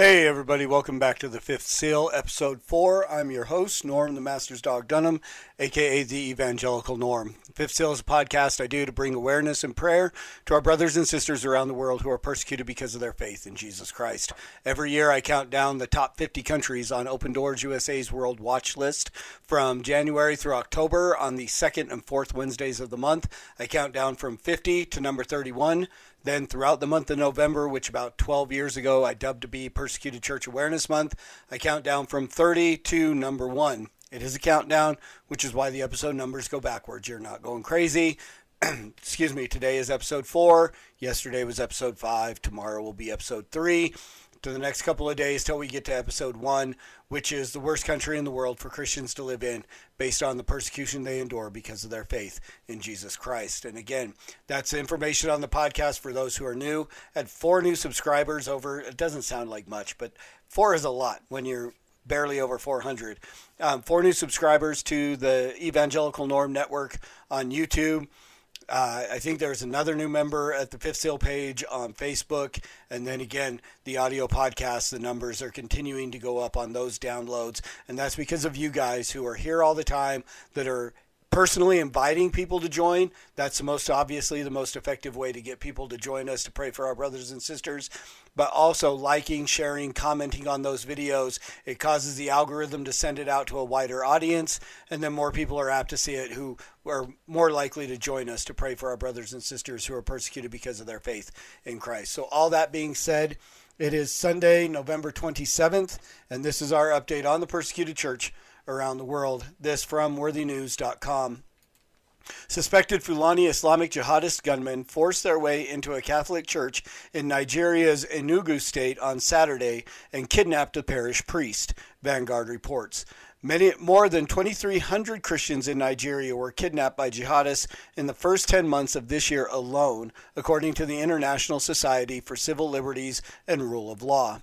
Hey, everybody, welcome back to the Fifth Seal, Episode 4. I'm your host, Norm, the Master's Dog Dunham, aka the Evangelical Norm. Fifth Seal is a podcast I do to bring awareness and prayer to our brothers and sisters around the world who are persecuted because of their faith in Jesus Christ. Every year, I count down the top 50 countries on Open Doors USA's World Watch list from January through October on the second and fourth Wednesdays of the month. I count down from 50 to number 31. Then, throughout the month of November, which about 12 years ago I dubbed to be Persecuted Church Awareness Month, I count down from 30 to number one. It is a countdown, which is why the episode numbers go backwards. You're not going crazy. Excuse me, today is episode four. Yesterday was episode five. Tomorrow will be episode three. To the next couple of days till we get to episode one, which is the worst country in the world for Christians to live in based on the persecution they endure because of their faith in Jesus Christ. And again, that's information on the podcast for those who are new. Had four new subscribers over, it doesn't sound like much, but four is a lot when you're barely over 400. Um, four new subscribers to the Evangelical Norm Network on YouTube. Uh, I think there's another new member at the Fifth Seal page on Facebook. And then again, the audio podcast, the numbers are continuing to go up on those downloads. And that's because of you guys who are here all the time that are personally inviting people to join. That's the most obviously the most effective way to get people to join us to pray for our brothers and sisters. But also liking, sharing, commenting on those videos. It causes the algorithm to send it out to a wider audience, and then more people are apt to see it who are more likely to join us to pray for our brothers and sisters who are persecuted because of their faith in Christ. So, all that being said, it is Sunday, November 27th, and this is our update on the persecuted church around the world. This from worthynews.com. Suspected Fulani Islamic jihadist gunmen forced their way into a Catholic church in Nigeria's Enugu state on Saturday and kidnapped a parish priest, Vanguard reports. Many, more than 2,300 Christians in Nigeria were kidnapped by jihadists in the first 10 months of this year alone, according to the International Society for Civil Liberties and Rule of Law.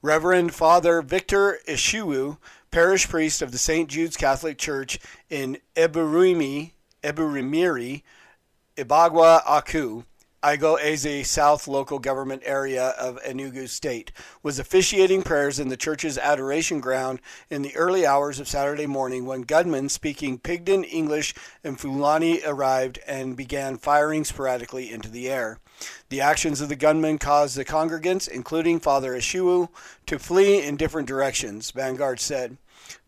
Reverend Father Victor Ishiwu, parish priest of the St. Jude's Catholic Church in Eburimi, Eburimiri, Ibagwa Aku, Igbo Eze South local government area of Enugu State, was officiating prayers in the church's adoration ground in the early hours of Saturday morning when gunmen speaking Pidgin English and Fulani arrived and began firing sporadically into the air. The actions of the gunmen caused the congregants, including Father Ishiwu, to flee in different directions, Vanguard said.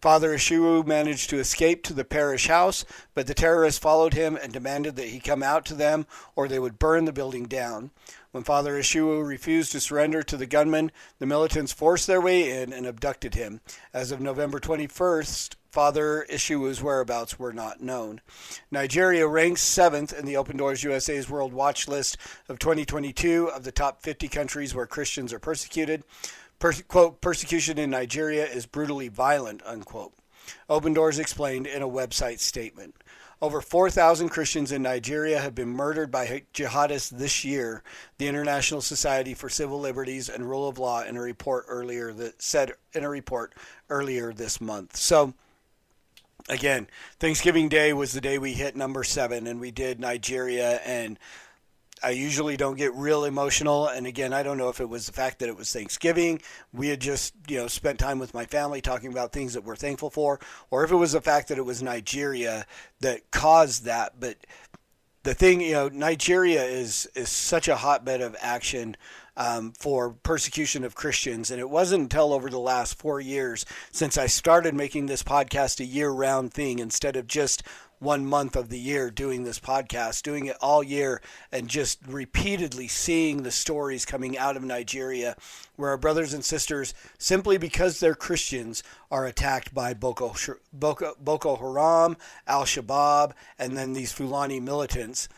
Father Ishiwu managed to escape to the parish house, but the terrorists followed him and demanded that he come out to them or they would burn the building down. When Father Ishiwu refused to surrender to the gunmen, the militants forced their way in and abducted him. As of November 21st, Father Ishiwu's whereabouts were not known. Nigeria ranks seventh in the Open Doors USA's World Watch list of 2022 of the top 50 countries where Christians are persecuted. Per- quote, persecution in Nigeria is brutally violent, unquote. Open Doors explained in a website statement. Over 4,000 Christians in Nigeria have been murdered by jihadists this year, the International Society for Civil Liberties and Rule of Law in a report earlier that said in a report earlier this month. So again, Thanksgiving Day was the day we hit number 7 and we did Nigeria and I usually don't get real emotional. And again, I don't know if it was the fact that it was Thanksgiving. We had just, you know, spent time with my family talking about things that we're thankful for, or if it was the fact that it was Nigeria that caused that. But the thing, you know, Nigeria is is such a hotbed of action um, for persecution of Christians, and it wasn't until over the last four years since I started making this podcast a year-round thing instead of just one month of the year doing this podcast, doing it all year, and just repeatedly seeing the stories coming out of Nigeria where our brothers and sisters, simply because they're Christians, are attacked by Boko, Boko, Boko Haram, Al Shabaab, and then these Fulani militants.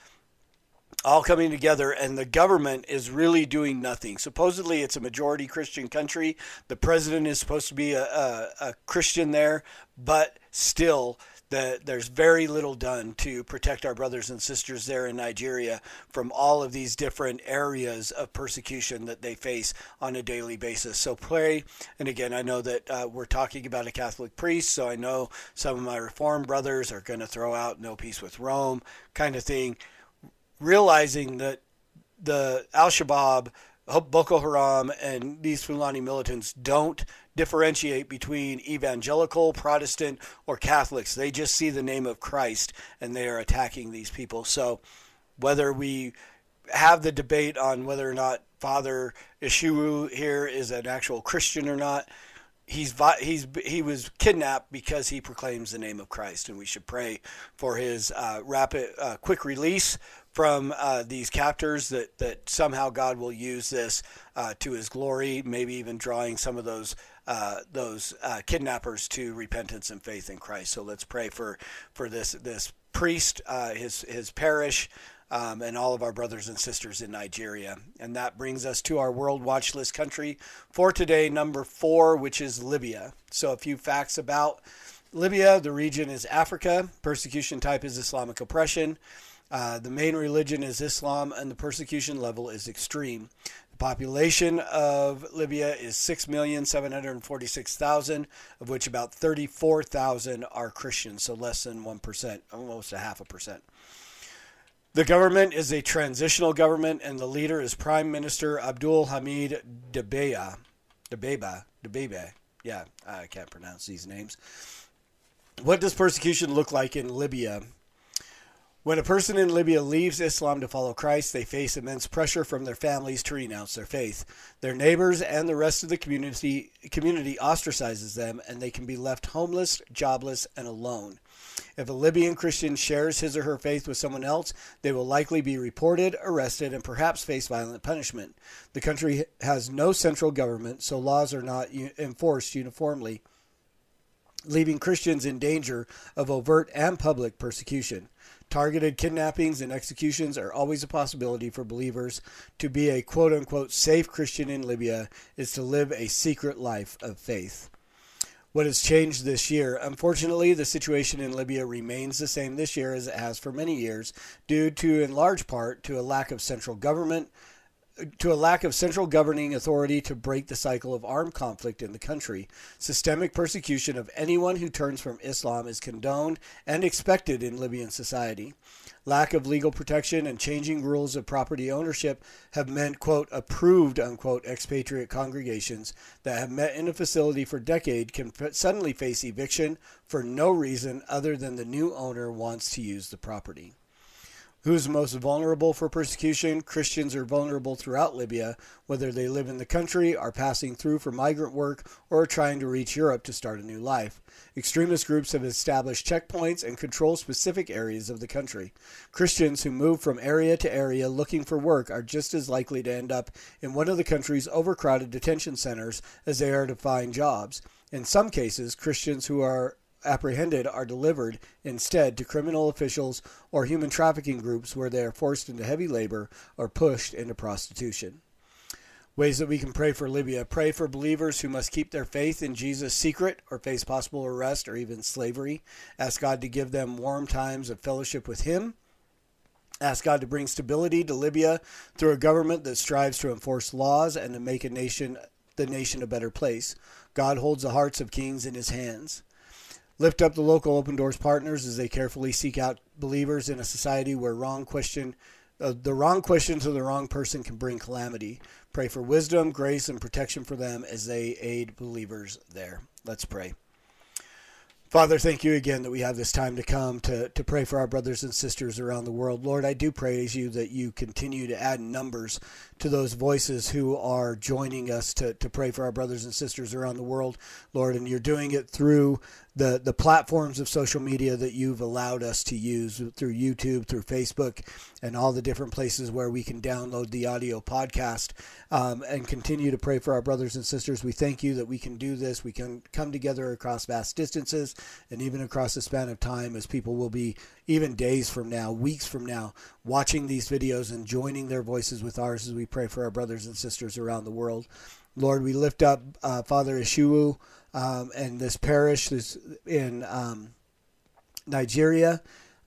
All coming together, and the government is really doing nothing. Supposedly, it's a majority Christian country. The president is supposed to be a, a, a Christian there, but still, the, there's very little done to protect our brothers and sisters there in Nigeria from all of these different areas of persecution that they face on a daily basis. So pray. And again, I know that uh, we're talking about a Catholic priest, so I know some of my Reformed brothers are going to throw out no peace with Rome kind of thing, realizing that the Al Shabaab Boko Haram and these Fulani militants don't differentiate between evangelical, Protestant, or Catholics. They just see the name of Christ and they are attacking these people. So whether we have the debate on whether or not Father Ishiwu here is an actual Christian or not, he's he's he was kidnapped because he proclaims the name of Christ, and we should pray for his uh, rapid, uh, quick release from uh, these captors that, that somehow God will use this uh, to his glory, maybe even drawing some of those uh, those uh, kidnappers to repentance and faith in Christ. So let's pray for for this this priest, uh, his his parish. Um, and all of our brothers and sisters in Nigeria. And that brings us to our World Watch List country for today, number four, which is Libya. So, a few facts about Libya the region is Africa, persecution type is Islamic oppression. Uh, the main religion is Islam, and the persecution level is extreme. The population of Libya is 6,746,000, of which about 34,000 are Christians, so less than 1%, almost a half a percent. The government is a transitional government, and the leader is Prime Minister Abdul Hamid Dbeya. Dbeiba. Dbeiba. Yeah, I can't pronounce these names. What does persecution look like in Libya? When a person in Libya leaves Islam to follow Christ, they face immense pressure from their families to renounce their faith. Their neighbors and the rest of the community community ostracizes them and they can be left homeless, jobless, and alone. If a Libyan Christian shares his or her faith with someone else, they will likely be reported, arrested, and perhaps face violent punishment. The country has no central government, so laws are not enforced uniformly, leaving Christians in danger of overt and public persecution. Targeted kidnappings and executions are always a possibility for believers. To be a quote unquote safe Christian in Libya is to live a secret life of faith. What has changed this year? Unfortunately, the situation in Libya remains the same this year as it has for many years, due to, in large part, to a lack of central government, to a lack of central governing authority to break the cycle of armed conflict in the country. Systemic persecution of anyone who turns from Islam is condoned and expected in Libyan society. Lack of legal protection and changing rules of property ownership have meant, quote, approved, unquote, expatriate congregations that have met in a facility for decades can suddenly face eviction for no reason other than the new owner wants to use the property. Who's most vulnerable for persecution? Christians are vulnerable throughout Libya, whether they live in the country, are passing through for migrant work, or are trying to reach Europe to start a new life. Extremist groups have established checkpoints and control specific areas of the country. Christians who move from area to area looking for work are just as likely to end up in one of the country's overcrowded detention centers as they are to find jobs. In some cases, Christians who are apprehended are delivered instead to criminal officials or human trafficking groups where they are forced into heavy labor or pushed into prostitution. Ways that we can pray for Libya. Pray for believers who must keep their faith in Jesus secret or face possible arrest or even slavery. Ask God to give them warm times of fellowship with Him. Ask God to bring stability to Libya through a government that strives to enforce laws and to make a nation the nation a better place. God holds the hearts of kings in his hands. Lift up the local Open Doors partners as they carefully seek out believers in a society where wrong question, uh, the wrong question to the wrong person can bring calamity. Pray for wisdom, grace, and protection for them as they aid believers there. Let's pray. Father, thank you again that we have this time to come to, to pray for our brothers and sisters around the world. Lord, I do praise you that you continue to add numbers to those voices who are joining us to, to pray for our brothers and sisters around the world, Lord, and you're doing it through the the platforms of social media that you've allowed us to use through YouTube, through Facebook, and all the different places where we can download the audio podcast um, and continue to pray for our brothers and sisters. We thank you that we can do this. We can come together across vast distances and even across the span of time as people will be even days from now, weeks from now, watching these videos and joining their voices with ours as we pray for our brothers and sisters around the world. Lord, we lift up uh, Father Ishiwu um, and this parish this in um, Nigeria.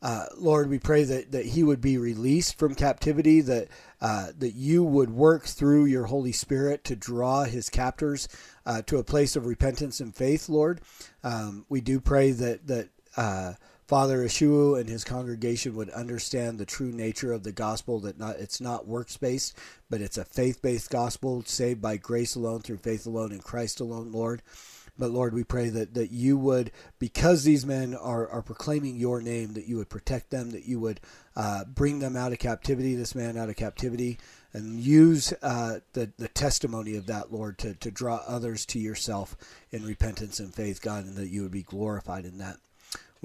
Uh, Lord, we pray that, that he would be released from captivity, that uh, that you would work through your Holy Spirit to draw his captors uh, to a place of repentance and faith, Lord. Um, we do pray that that uh, Father Ishiwu and his congregation would understand the true nature of the gospel that not it's not works based, but it's a faith based gospel, saved by grace alone, through faith alone, in Christ alone, Lord. But Lord, we pray that, that you would, because these men are, are proclaiming your name, that you would protect them, that you would uh, bring them out of captivity, this man out of captivity, and use uh, the, the testimony of that, Lord, to, to draw others to yourself in repentance and faith, God, and that you would be glorified in that.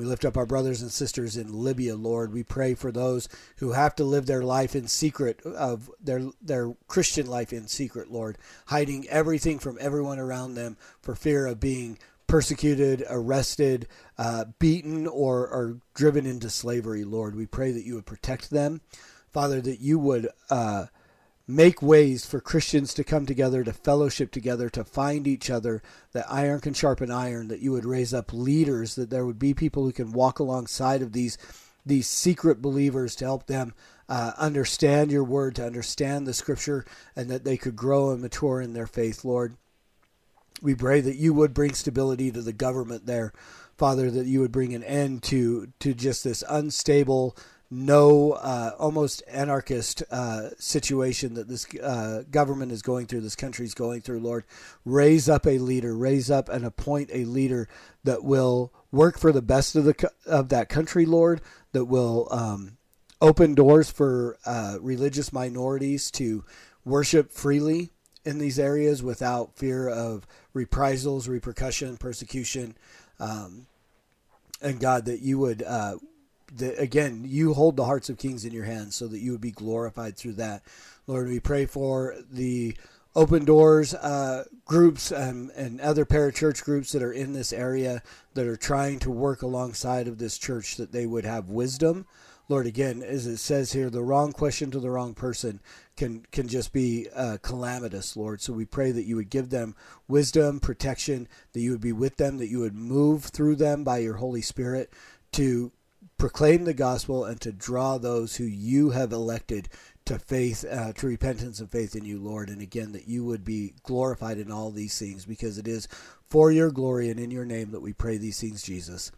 We lift up our brothers and sisters in Libya, Lord. We pray for those who have to live their life in secret of their their Christian life in secret, Lord, hiding everything from everyone around them for fear of being persecuted, arrested, uh, beaten, or, or driven into slavery, Lord. We pray that you would protect them, Father, that you would. Uh, make ways for Christians to come together, to fellowship together, to find each other, that iron can sharpen iron, that you would raise up leaders, that there would be people who can walk alongside of these these secret believers to help them uh, understand your word, to understand the scripture, and that they could grow and mature in their faith, Lord. We pray that you would bring stability to the government there, Father, that you would bring an end to to just this unstable no uh, almost anarchist uh, situation that this uh, government is going through, this country is going through, Lord. Raise up a leader, raise up and appoint a leader that will work for the best of the of that country, Lord. That will um, open doors for uh, religious minorities to worship freely in these areas without fear of reprisals, repercussion, persecution. Um, and God, that you would uh, that again you hold the hearts of kings in your hands so that you would be glorified through that. Lord we pray for the open doors uh, groups and, and other parachurch groups that are in this area that are trying to work alongside of this church that they would have wisdom. Lord again as it says here the wrong question to the wrong person can can just be uh, calamitous lord. So we pray that you would give them wisdom protection that you would be with them that you would move through them by your holy spirit to proclaim the gospel and to draw those who you have elected to faith, uh, to repentance and faith in you, Lord. And again, that you would be glorified in all these things because it is for your glory and in your name that we pray these things, Jesus.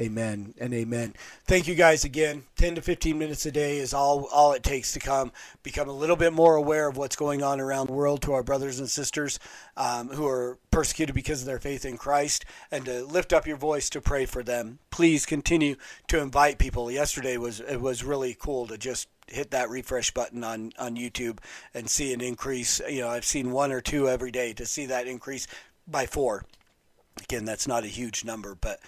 Amen and amen. Thank you guys again. 10 to 15 minutes a day is all all it takes to come become a little bit more aware of what's going on around the world to our brothers and sisters um, who are persecuted because of their faith in Christ and to lift up your voice to pray for them. Please continue to invite people. Yesterday was it was really cool to just hit that refresh button on on YouTube and see an increase. You know, I've seen one or two every day to see that increase by 4. Again, that's not a huge number, but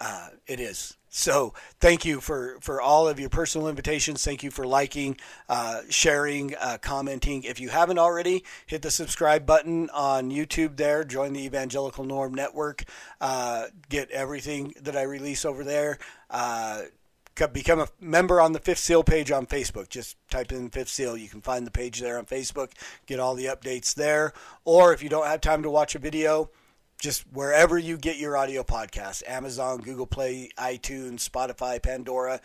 uh, it is. So thank you for, for all of your personal invitations. Thank you for liking, uh, sharing, uh, commenting. If you haven't already, hit the subscribe button on YouTube there. Join the Evangelical Norm Network. Uh, get everything that I release over there. Uh, become a member on the Fifth Seal page on Facebook. Just type in Fifth Seal. You can find the page there on Facebook. Get all the updates there. Or if you don't have time to watch a video, just wherever you get your audio podcast Amazon, Google Play, iTunes, Spotify, Pandora.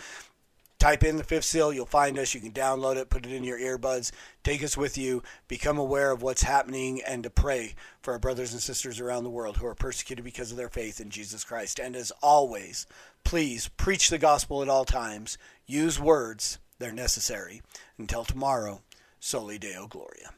Type in the fifth seal, you'll find us. You can download it, put it in your earbuds, take us with you, become aware of what's happening, and to pray for our brothers and sisters around the world who are persecuted because of their faith in Jesus Christ. And as always, please preach the gospel at all times. Use words, they're necessary. Until tomorrow, Soli Deo Gloria.